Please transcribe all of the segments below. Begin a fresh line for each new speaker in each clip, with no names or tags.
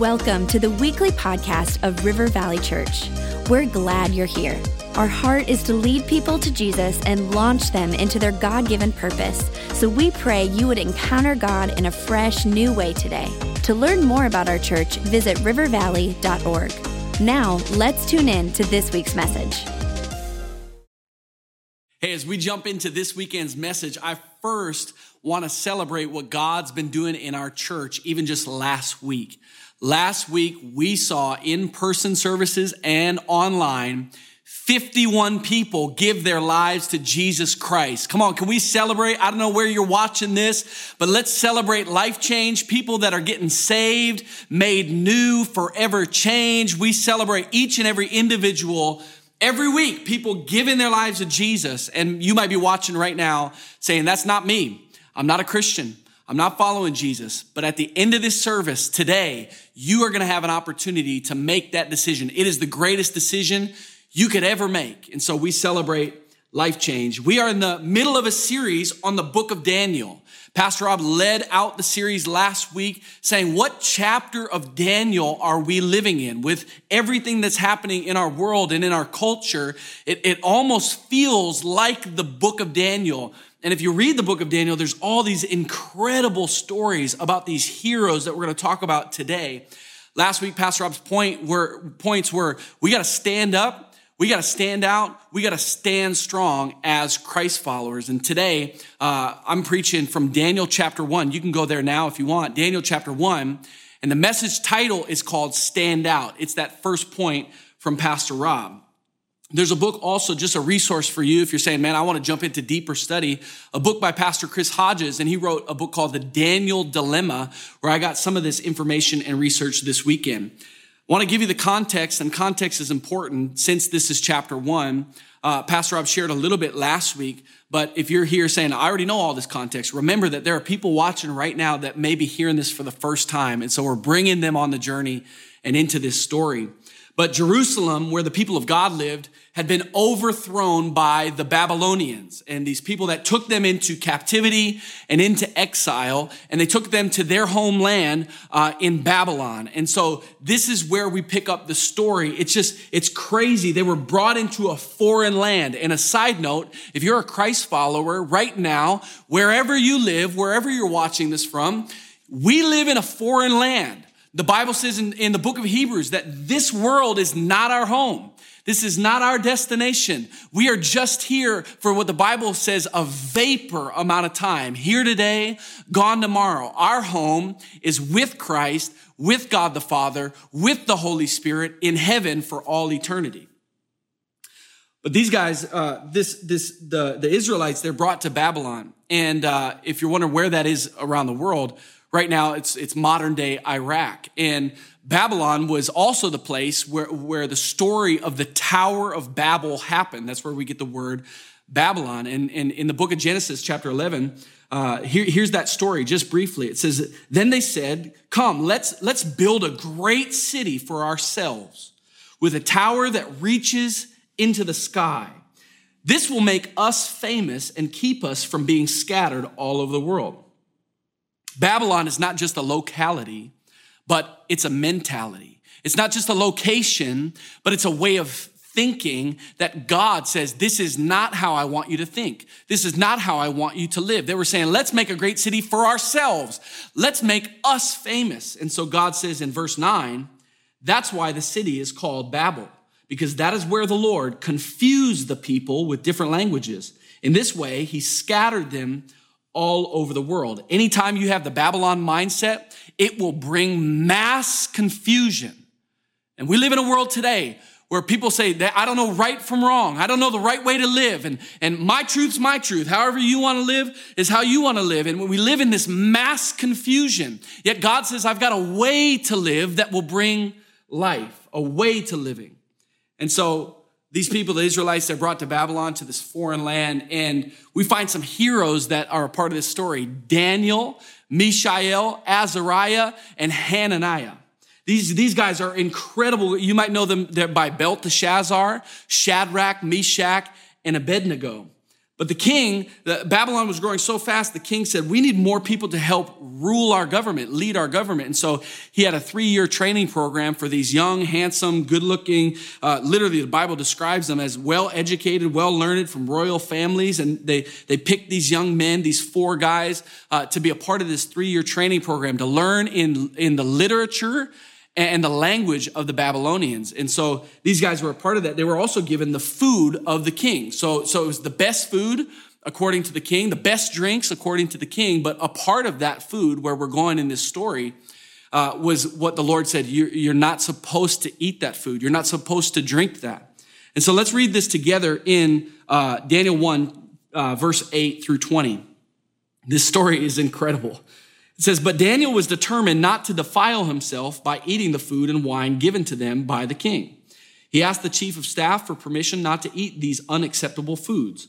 Welcome to the weekly podcast of River Valley Church. We're glad you're here. Our heart is to lead people to Jesus and launch them into their God given purpose. So we pray you would encounter God in a fresh, new way today. To learn more about our church, visit rivervalley.org. Now, let's tune in to this week's message.
Hey, as we jump into this weekend's message, I first want to celebrate what God's been doing in our church, even just last week. Last week, we saw in person services and online 51 people give their lives to Jesus Christ. Come on, can we celebrate? I don't know where you're watching this, but let's celebrate life change, people that are getting saved, made new, forever changed. We celebrate each and every individual every week, people giving their lives to Jesus. And you might be watching right now saying, That's not me. I'm not a Christian. I'm not following Jesus, but at the end of this service today, you are going to have an opportunity to make that decision. It is the greatest decision you could ever make. And so we celebrate life change. We are in the middle of a series on the book of Daniel. Pastor Rob led out the series last week saying, What chapter of Daniel are we living in? With everything that's happening in our world and in our culture, it, it almost feels like the book of Daniel. And if you read the book of Daniel, there's all these incredible stories about these heroes that we're going to talk about today. Last week, Pastor Rob's point were points were we got to stand up, we got to stand out, we got to stand strong as Christ followers. And today, uh, I'm preaching from Daniel chapter one. You can go there now if you want. Daniel chapter one, and the message title is called "Stand Out." It's that first point from Pastor Rob. There's a book also, just a resource for you if you're saying, man, I want to jump into deeper study. A book by Pastor Chris Hodges, and he wrote a book called The Daniel Dilemma, where I got some of this information and research this weekend. I want to give you the context, and context is important since this is chapter one. Uh, Pastor Rob shared a little bit last week, but if you're here saying, I already know all this context, remember that there are people watching right now that may be hearing this for the first time. And so we're bringing them on the journey and into this story. But Jerusalem, where the people of God lived, had been overthrown by the Babylonians and these people that took them into captivity and into exile, and they took them to their homeland uh, in Babylon. And so this is where we pick up the story. It's just, it's crazy. They were brought into a foreign land. And a side note, if you're a Christ follower right now, wherever you live, wherever you're watching this from, we live in a foreign land. The Bible says in, in the book of Hebrews that this world is not our home. This is not our destination. We are just here for what the Bible says a vapor amount of time. Here today, gone tomorrow. Our home is with Christ, with God the Father, with the Holy Spirit in heaven for all eternity. But these guys, uh, this, this, the, the Israelites, they're brought to Babylon. And uh, if you're wondering where that is around the world, Right now, it's, it's modern day Iraq. And Babylon was also the place where, where the story of the Tower of Babel happened. That's where we get the word Babylon. And, and in the book of Genesis, chapter 11, uh, here, here's that story just briefly. It says, Then they said, Come, let's, let's build a great city for ourselves with a tower that reaches into the sky. This will make us famous and keep us from being scattered all over the world. Babylon is not just a locality, but it's a mentality. It's not just a location, but it's a way of thinking that God says, This is not how I want you to think. This is not how I want you to live. They were saying, Let's make a great city for ourselves. Let's make us famous. And so God says in verse 9, that's why the city is called Babel, because that is where the Lord confused the people with different languages. In this way, he scattered them all over the world. Anytime you have the Babylon mindset, it will bring mass confusion. And we live in a world today where people say that I don't know right from wrong. I don't know the right way to live. And, and my truth's my truth. However you want to live is how you want to live. And we live in this mass confusion. Yet God says, I've got a way to live that will bring life, a way to living. And so these people, the Israelites, they're brought to Babylon to this foreign land. And we find some heroes that are a part of this story Daniel, Mishael, Azariah, and Hananiah. These, these guys are incredible. You might know them by Belteshazzar, Shadrach, Meshach, and Abednego. But the king, the, Babylon was growing so fast, the king said, We need more people to help rule our government, lead our government. And so he had a three year training program for these young, handsome, good looking, uh, literally, the Bible describes them as well educated, well learned from royal families. And they, they picked these young men, these four guys, uh, to be a part of this three year training program to learn in, in the literature and the language of the Babylonians. And so these guys were a part of that. They were also given the food of the king. So, so it was the best food according to the king, the best drinks according to the king. But a part of that food, where we're going in this story, uh, was what the Lord said you're, you're not supposed to eat that food, you're not supposed to drink that. And so let's read this together in uh, Daniel 1, uh, verse 8 through 20. This story is incredible. It says, But Daniel was determined not to defile himself by eating the food and wine given to them by the king. He asked the chief of staff for permission not to eat these unacceptable foods.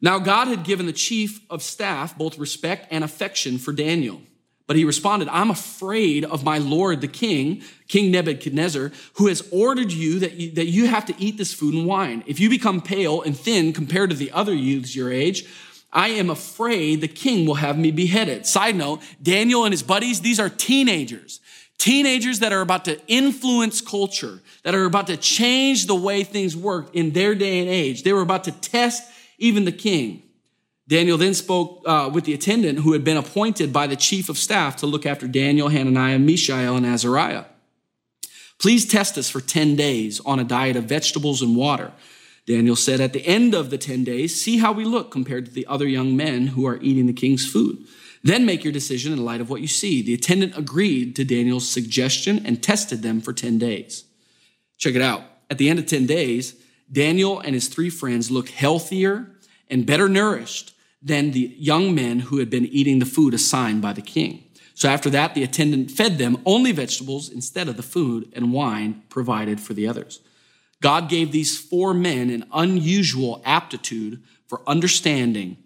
Now, God had given the chief of staff both respect and affection for Daniel. But he responded, I'm afraid of my Lord the king, King Nebuchadnezzar, who has ordered you that, you that you have to eat this food and wine. If you become pale and thin compared to the other youths your age, I am afraid the king will have me beheaded. Side note, Daniel and his buddies, these are teenagers. Teenagers that are about to influence culture, that are about to change the way things work in their day and age. They were about to test even the king. Daniel then spoke uh, with the attendant who had been appointed by the chief of staff to look after Daniel, Hananiah, Mishael, and Azariah. Please test us for 10 days on a diet of vegetables and water. Daniel said, At the end of the 10 days, see how we look compared to the other young men who are eating the king's food. Then make your decision in light of what you see. The attendant agreed to Daniel's suggestion and tested them for 10 days. Check it out. At the end of 10 days, Daniel and his three friends looked healthier and better nourished than the young men who had been eating the food assigned by the king. So after that, the attendant fed them only vegetables instead of the food and wine provided for the others. God gave these four men an unusual aptitude for understanding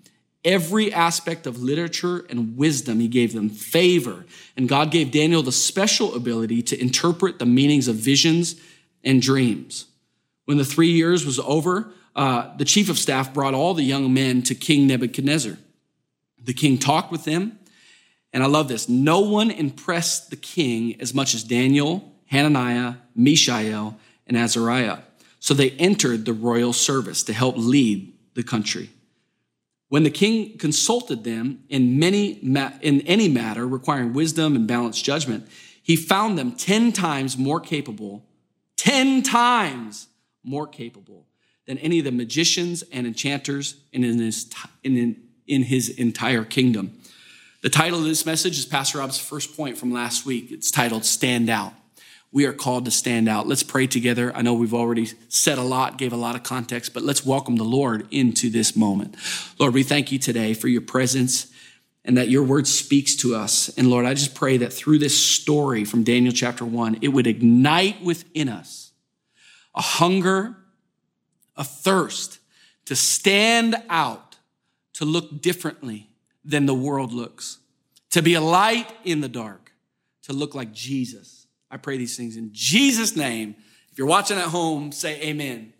every aspect of literature and wisdom. He gave them favor. And God gave Daniel the special ability to interpret the meanings of visions and dreams. When the three years was over, uh, the chief of staff brought all the young men to King Nebuchadnezzar. The king talked with them. And I love this. No one impressed the king as much as Daniel, Hananiah, Mishael, and Azariah. So they entered the royal service to help lead the country. When the king consulted them in, many, in any matter requiring wisdom and balanced judgment, he found them 10 times more capable, 10 times more capable than any of the magicians and enchanters in his, in, in his entire kingdom. The title of this message is Pastor Rob's first point from last week. It's titled Stand Out we are called to stand out. Let's pray together. I know we've already said a lot, gave a lot of context, but let's welcome the Lord into this moment. Lord, we thank you today for your presence and that your word speaks to us. And Lord, I just pray that through this story from Daniel chapter one, it would ignite within us a hunger, a thirst to stand out, to look differently than the world looks, to be a light in the dark, to look like Jesus. I pray these things in Jesus' name. If you're watching at home, say amen.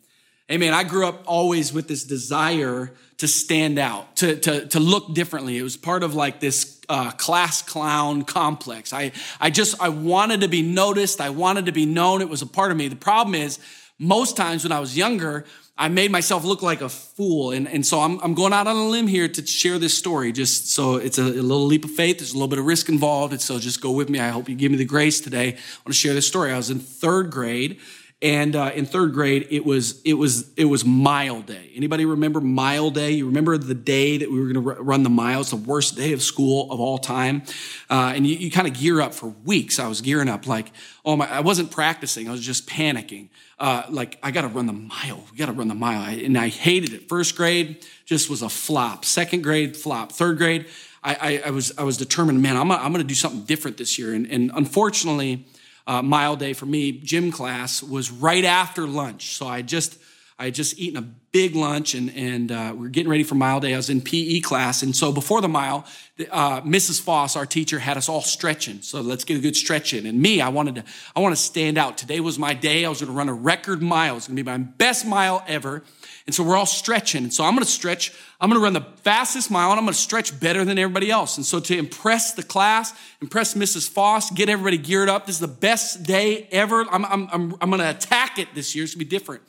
Amen. I grew up always with this desire to stand out, to, to, to look differently. It was part of like this uh, class clown complex. I, I just, I wanted to be noticed. I wanted to be known. It was a part of me. The problem is, most times when I was younger, I made myself look like a fool. And, and so I'm, I'm going out on a limb here to share this story, just so it's a, a, little leap of faith. There's a little bit of risk involved. And so just go with me. I hope you give me the grace today. I want to share this story. I was in third grade. And uh, in third grade, it was it was it was mile day. Anybody remember mile day? You remember the day that we were going to run the miles, the worst day of school of all time, uh, and you, you kind of gear up for weeks. I was gearing up like, oh my! I wasn't practicing. I was just panicking uh, like I got to run the mile. We got to run the mile, and I hated it. First grade just was a flop. Second grade flop. Third grade, I, I, I was I was determined. Man, I'm gonna, I'm going to do something different this year. And, and unfortunately, uh, mile day for me, gym class was right after lunch. So I just I had just eaten a big lunch and, and uh, we were getting ready for mile day. I was in PE class. And so before the mile, uh, Mrs. Foss, our teacher, had us all stretching. So let's get a good stretch in. And me, I wanted to, I want to stand out. Today was my day. I was going to run a record mile. It's going to be my best mile ever. And so we're all stretching. And so I'm going to stretch. I'm going to run the fastest mile and I'm going to stretch better than everybody else. And so to impress the class, impress Mrs. Foss, get everybody geared up. This is the best day ever. I'm, I'm, I'm, I'm going to attack it this year. It's going to be different.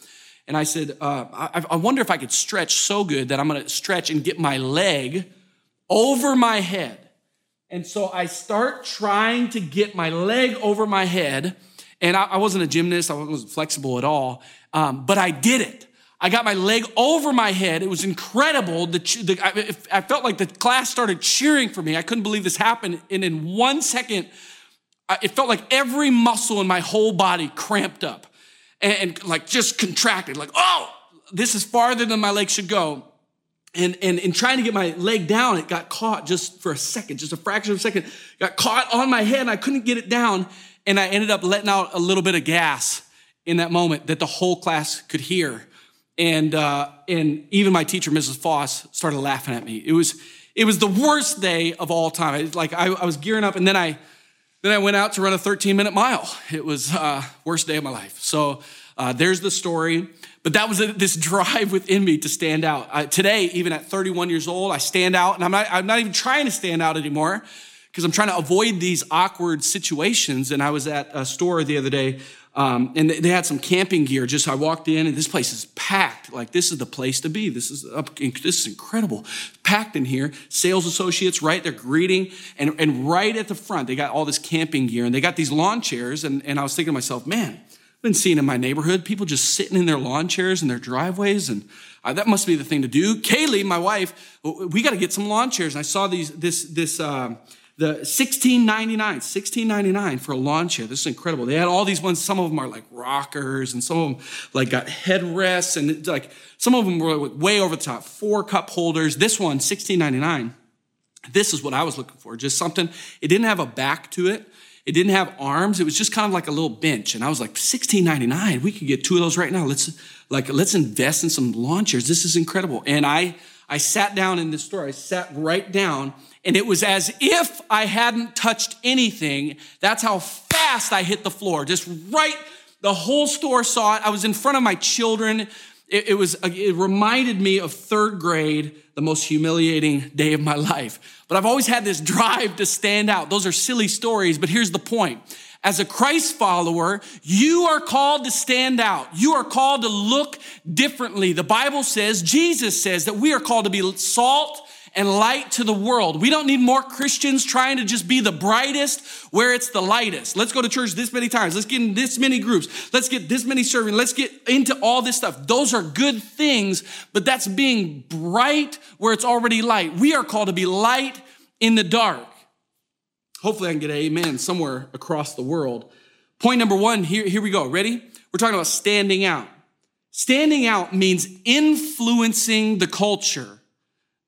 And I said, uh, I, I wonder if I could stretch so good that I'm going to stretch and get my leg over my head. And so I start trying to get my leg over my head. And I, I wasn't a gymnast, I wasn't flexible at all, um, but I did it. I got my leg over my head. It was incredible. The, the, I, I, felt like the class started cheering for me. I couldn't believe this happened. And in one second, it felt like every muscle in my whole body cramped up and, and like just contracted, like, oh, this is farther than my leg should go. And, and in trying to get my leg down, it got caught just for a second, just a fraction of a second, got caught on my head and I couldn't get it down. And I ended up letting out a little bit of gas in that moment that the whole class could hear. And, uh, and even my teacher, Mrs. Foss, started laughing at me. It was, it was the worst day of all time. It, like I, I was gearing up and then I, then I went out to run a 13 minute mile. It was uh, worst day of my life. So uh, there's the story. But that was a, this drive within me to stand out. Uh, today, even at 31 years old, I stand out, and I'm not, I'm not even trying to stand out anymore because I'm trying to avoid these awkward situations. And I was at a store the other day, um, and they had some camping gear. Just I walked in, and this place is packed. Like this is the place to be. This is up, this is incredible, packed in here. Sales associates, right? They're greeting, and and right at the front, they got all this camping gear, and they got these lawn chairs. And and I was thinking to myself, man, I've been seeing in my neighborhood people just sitting in their lawn chairs in their driveways, and uh, that must be the thing to do. Kaylee, my wife, we got to get some lawn chairs. And I saw these this this. Uh, the 1699 1699 for a lawn chair. This is incredible. They had all these ones. Some of them are like rockers and some of them like got headrests and like some of them were way over the top. Four cup holders. This one 1699 this is what i was looking for. Just something. It didn't have a back to it. It didn't have arms. It was just kind of like a little bench and i was like 1699 we could get two of those right now. Let's like let's invest in some lawn chairs. This is incredible. And i i sat down in this store. I sat right down and it was as if I hadn't touched anything. That's how fast I hit the floor. Just right, the whole store saw it. I was in front of my children. It, it was, uh, it reminded me of third grade, the most humiliating day of my life. But I've always had this drive to stand out. Those are silly stories, but here's the point. As a Christ follower, you are called to stand out. You are called to look differently. The Bible says, Jesus says that we are called to be salt and light to the world. We don't need more Christians trying to just be the brightest where it's the lightest. Let's go to church this many times. Let's get in this many groups. Let's get this many serving. Let's get into all this stuff. Those are good things, but that's being bright where it's already light. We are called to be light in the dark. Hopefully, I can get an amen somewhere across the world. Point number one here, here we go. Ready? We're talking about standing out. Standing out means influencing the culture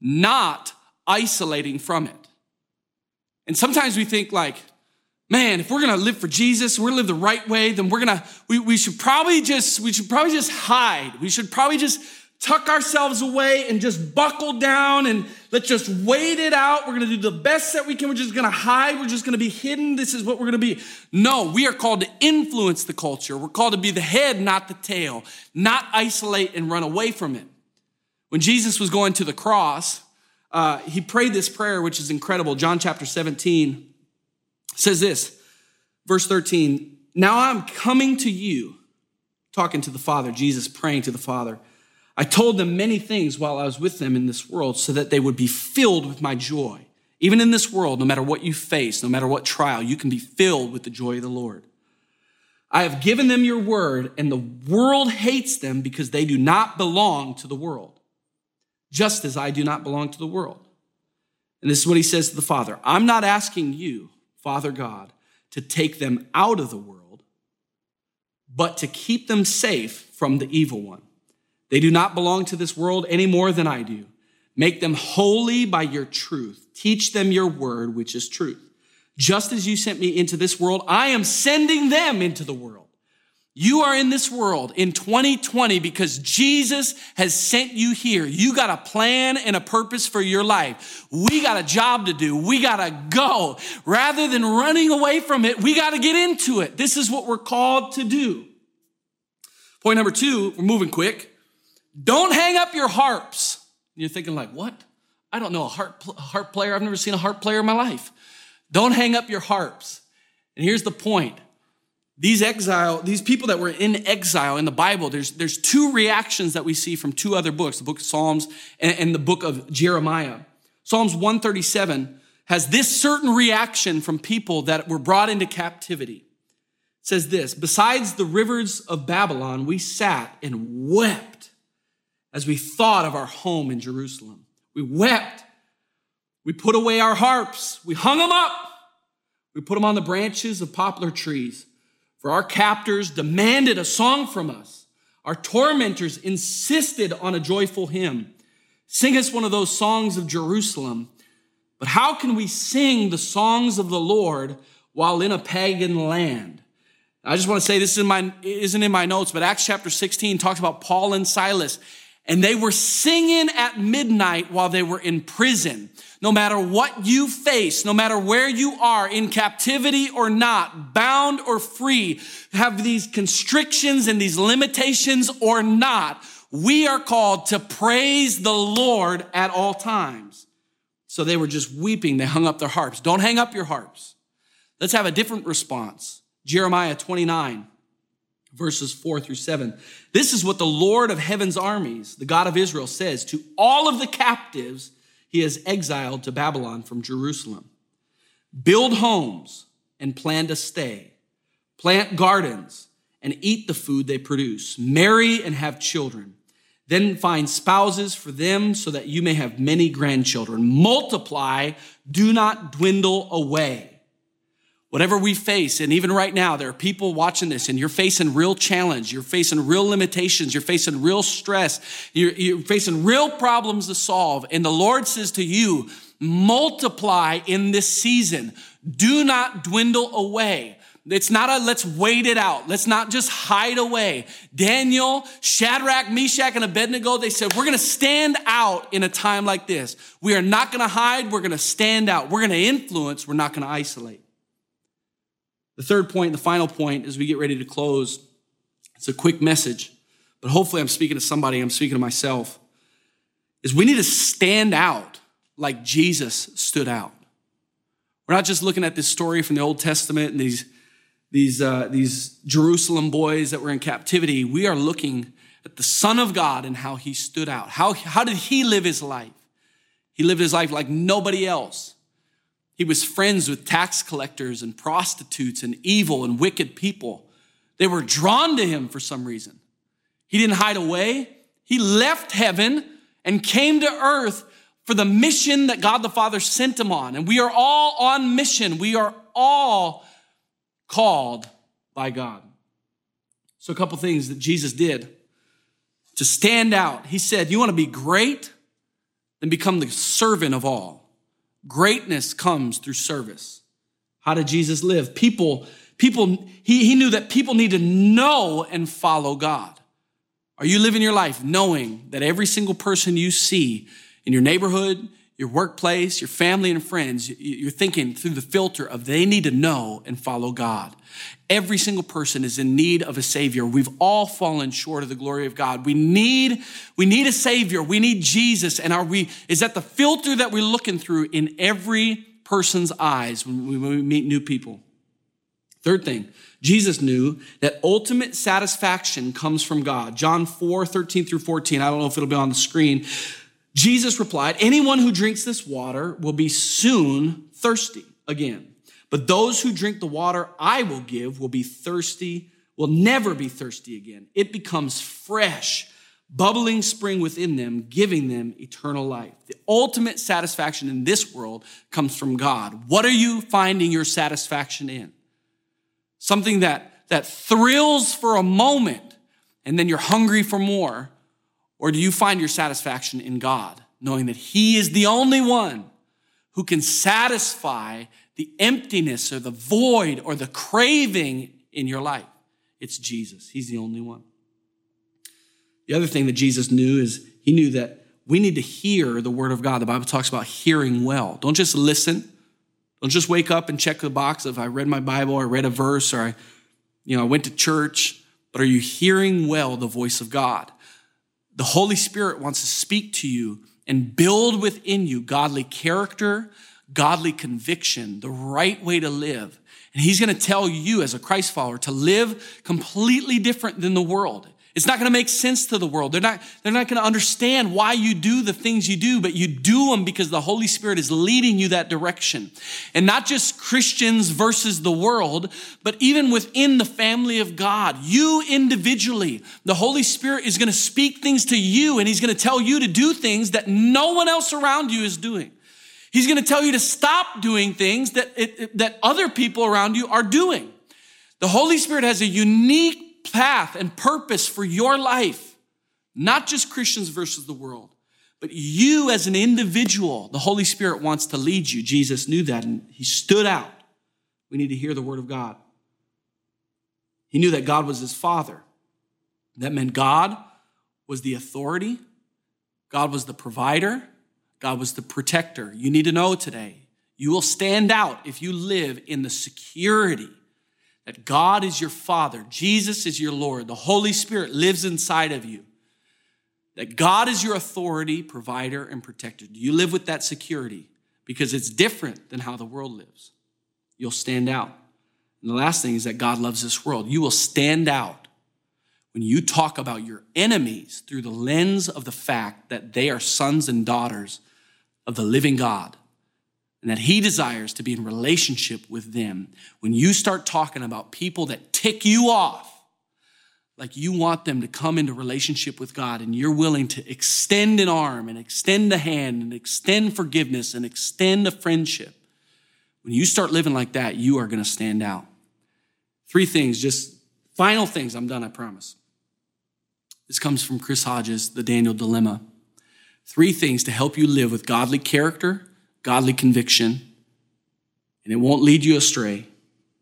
not isolating from it. And sometimes we think like, man, if we're gonna live for Jesus, we're gonna live the right way, then we're gonna, we, we should probably just, we should probably just hide. We should probably just tuck ourselves away and just buckle down and let's just wait it out. We're gonna do the best that we can. We're just gonna hide. We're just gonna be hidden. This is what we're gonna be. No, we are called to influence the culture. We're called to be the head, not the tail, not isolate and run away from it. When Jesus was going to the cross, uh, he prayed this prayer, which is incredible. John chapter 17 says this, verse 13 Now I'm coming to you, talking to the Father, Jesus praying to the Father. I told them many things while I was with them in this world so that they would be filled with my joy. Even in this world, no matter what you face, no matter what trial, you can be filled with the joy of the Lord. I have given them your word, and the world hates them because they do not belong to the world just as I do not belong to the world. And this is what he says to the Father I'm not asking you, Father God, to take them out of the world, but to keep them safe from the evil one. They do not belong to this world any more than I do. Make them holy by your truth. Teach them your word, which is truth. Just as you sent me into this world, I am sending them into the world. You are in this world in 2020 because Jesus has sent you here. You got a plan and a purpose for your life. We got a job to do. We got to go. Rather than running away from it, we got to get into it. This is what we're called to do. Point number two, we're moving quick. Don't hang up your harps. You're thinking, like, what? I don't know a harp, harp player. I've never seen a harp player in my life. Don't hang up your harps. And here's the point these exile, these people that were in exile in the Bible, there's, there's two reactions that we see from two other books, the book of Psalms and, and the book of Jeremiah. Psalms 137 has this certain reaction from people that were brought into captivity. It says this, besides the rivers of Babylon, we sat and wept as we thought of our home in Jerusalem. We wept. We put away our harps. We hung them up. We put them on the branches of poplar trees. For our captors demanded a song from us. Our tormentors insisted on a joyful hymn. Sing us one of those songs of Jerusalem. But how can we sing the songs of the Lord while in a pagan land? I just want to say this isn't, my, isn't in my notes, but Acts chapter 16 talks about Paul and Silas. And they were singing at midnight while they were in prison no matter what you face, no matter where you are, in captivity or not, bound or free, have these constrictions and these limitations or not, we are called to praise the Lord at all times. So they were just weeping. They hung up their harps. Don't hang up your harps. Let's have a different response. Jeremiah 29, verses 4 through 7. This is what the Lord of heaven's armies, the God of Israel, says to all of the captives he has exiled to Babylon from Jerusalem. Build homes and plan to stay. Plant gardens and eat the food they produce. Marry and have children. Then find spouses for them so that you may have many grandchildren. Multiply, do not dwindle away. Whatever we face, and even right now, there are people watching this and you're facing real challenge. You're facing real limitations. You're facing real stress. You're, you're facing real problems to solve. And the Lord says to you, multiply in this season. Do not dwindle away. It's not a let's wait it out. Let's not just hide away. Daniel, Shadrach, Meshach, and Abednego, they said, We're going to stand out in a time like this. We are not going to hide. We're going to stand out. We're going to influence. We're not going to isolate. The third point, the final point, as we get ready to close, it's a quick message, but hopefully I'm speaking to somebody, I'm speaking to myself, is we need to stand out like Jesus stood out. We're not just looking at this story from the Old Testament and these, these, uh, these Jerusalem boys that were in captivity. We are looking at the Son of God and how he stood out. How, how did he live his life? He lived his life like nobody else. He was friends with tax collectors and prostitutes and evil and wicked people. They were drawn to him for some reason. He didn't hide away. He left heaven and came to earth for the mission that God the Father sent him on. And we are all on mission. We are all called by God. So, a couple things that Jesus did to stand out. He said, You want to be great? Then become the servant of all. Greatness comes through service. How did Jesus live? People, people, he, he knew that people need to know and follow God. Are you living your life knowing that every single person you see in your neighborhood, your workplace, your family and friends, you're thinking through the filter of they need to know and follow God. Every single person is in need of a savior. We've all fallen short of the glory of God. We need, we need a savior. We need Jesus. And are we, is that the filter that we're looking through in every person's eyes when we, when we meet new people? Third thing, Jesus knew that ultimate satisfaction comes from God. John 4, 13 through 14. I don't know if it'll be on the screen. Jesus replied, Anyone who drinks this water will be soon thirsty again. But those who drink the water I will give will be thirsty, will never be thirsty again. It becomes fresh, bubbling spring within them, giving them eternal life. The ultimate satisfaction in this world comes from God. What are you finding your satisfaction in? Something that, that thrills for a moment and then you're hungry for more or do you find your satisfaction in God, knowing that He is the only one who can satisfy the emptiness or the void or the craving in your life? It's Jesus. He's the only one. The other thing that Jesus knew is he knew that we need to hear the word of God. The Bible talks about hearing well. Don't just listen. Don't just wake up and check the box of I read my Bible I read a verse or I, you know, I went to church, but are you hearing well the voice of God? The Holy Spirit wants to speak to you and build within you godly character, godly conviction, the right way to live. And he's going to tell you as a Christ follower to live completely different than the world. It's not going to make sense to the world. They're not, they're not going to understand why you do the things you do, but you do them because the Holy Spirit is leading you that direction. And not just Christians versus the world, but even within the family of God, you individually, the Holy Spirit is going to speak things to you and He's going to tell you to do things that no one else around you is doing. He's going to tell you to stop doing things that, it, that other people around you are doing. The Holy Spirit has a unique path and purpose for your life, not just Christians versus the world, but you as an individual. The Holy Spirit wants to lead you. Jesus knew that and he stood out. We need to hear the word of God. He knew that God was his father. That meant God was the authority, God was the provider, God was the protector. You need to know today, you will stand out if you live in the security that God is your Father, Jesus is your Lord, the Holy Spirit lives inside of you, that God is your authority, provider, and protector. Do you live with that security? Because it's different than how the world lives. You'll stand out. And the last thing is that God loves this world. You will stand out when you talk about your enemies through the lens of the fact that they are sons and daughters of the living God and that he desires to be in relationship with them. When you start talking about people that tick you off, like you want them to come into relationship with God and you're willing to extend an arm and extend a hand and extend forgiveness and extend a friendship. When you start living like that, you are going to stand out. Three things, just final things. I'm done, I promise. This comes from Chris Hodges, The Daniel Dilemma. Three things to help you live with godly character, godly conviction, and it won't lead you astray.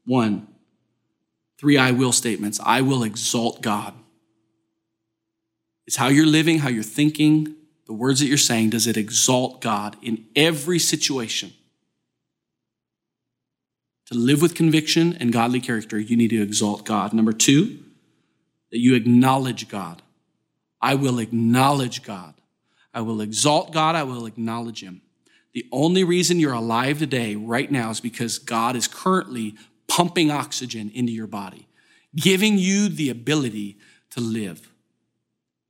One, three I will statements. I will exalt God. It's how you're living, how you're thinking, the words that you're saying. Does it exalt God in every situation? To live with conviction and godly character, you need to exalt God. Number two, that you acknowledge God. I will acknowledge God. I will exalt God. I will acknowledge Him. The only reason you're alive today, right now, is because God is currently pumping oxygen into your body, giving you the ability to live.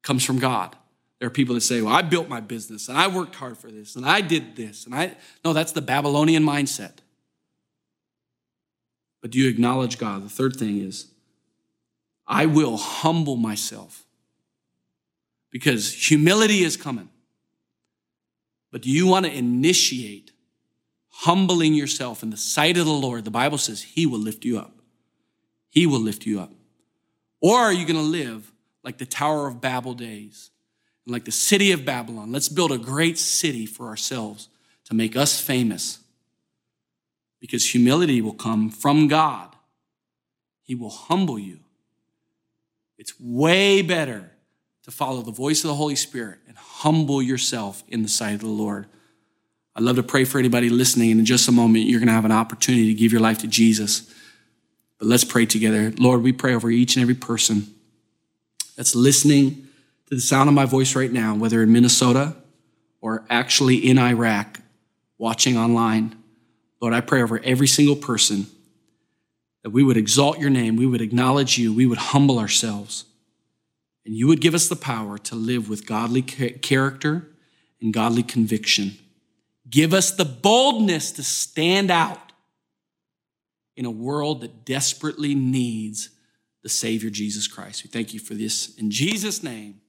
Comes from God. There are people that say, Well, I built my business and I worked hard for this and I did this. And I, no, that's the Babylonian mindset. But do you acknowledge God? The third thing is, I will humble myself because humility is coming. But do you want to initiate humbling yourself in the sight of the Lord? The Bible says He will lift you up. He will lift you up. Or are you going to live like the Tower of Babel days, and like the city of Babylon? Let's build a great city for ourselves to make us famous. Because humility will come from God, He will humble you. It's way better follow the voice of the Holy Spirit and humble yourself in the sight of the Lord. I'd love to pray for anybody listening. And in just a moment, you're going to have an opportunity to give your life to Jesus. But let's pray together. Lord, we pray over each and every person that's listening to the sound of my voice right now, whether in Minnesota or actually in Iraq, watching online. Lord, I pray over every single person that we would exalt your name, we would acknowledge you, we would humble ourselves and you would give us the power to live with godly character and godly conviction. Give us the boldness to stand out in a world that desperately needs the Savior Jesus Christ. We thank you for this in Jesus' name.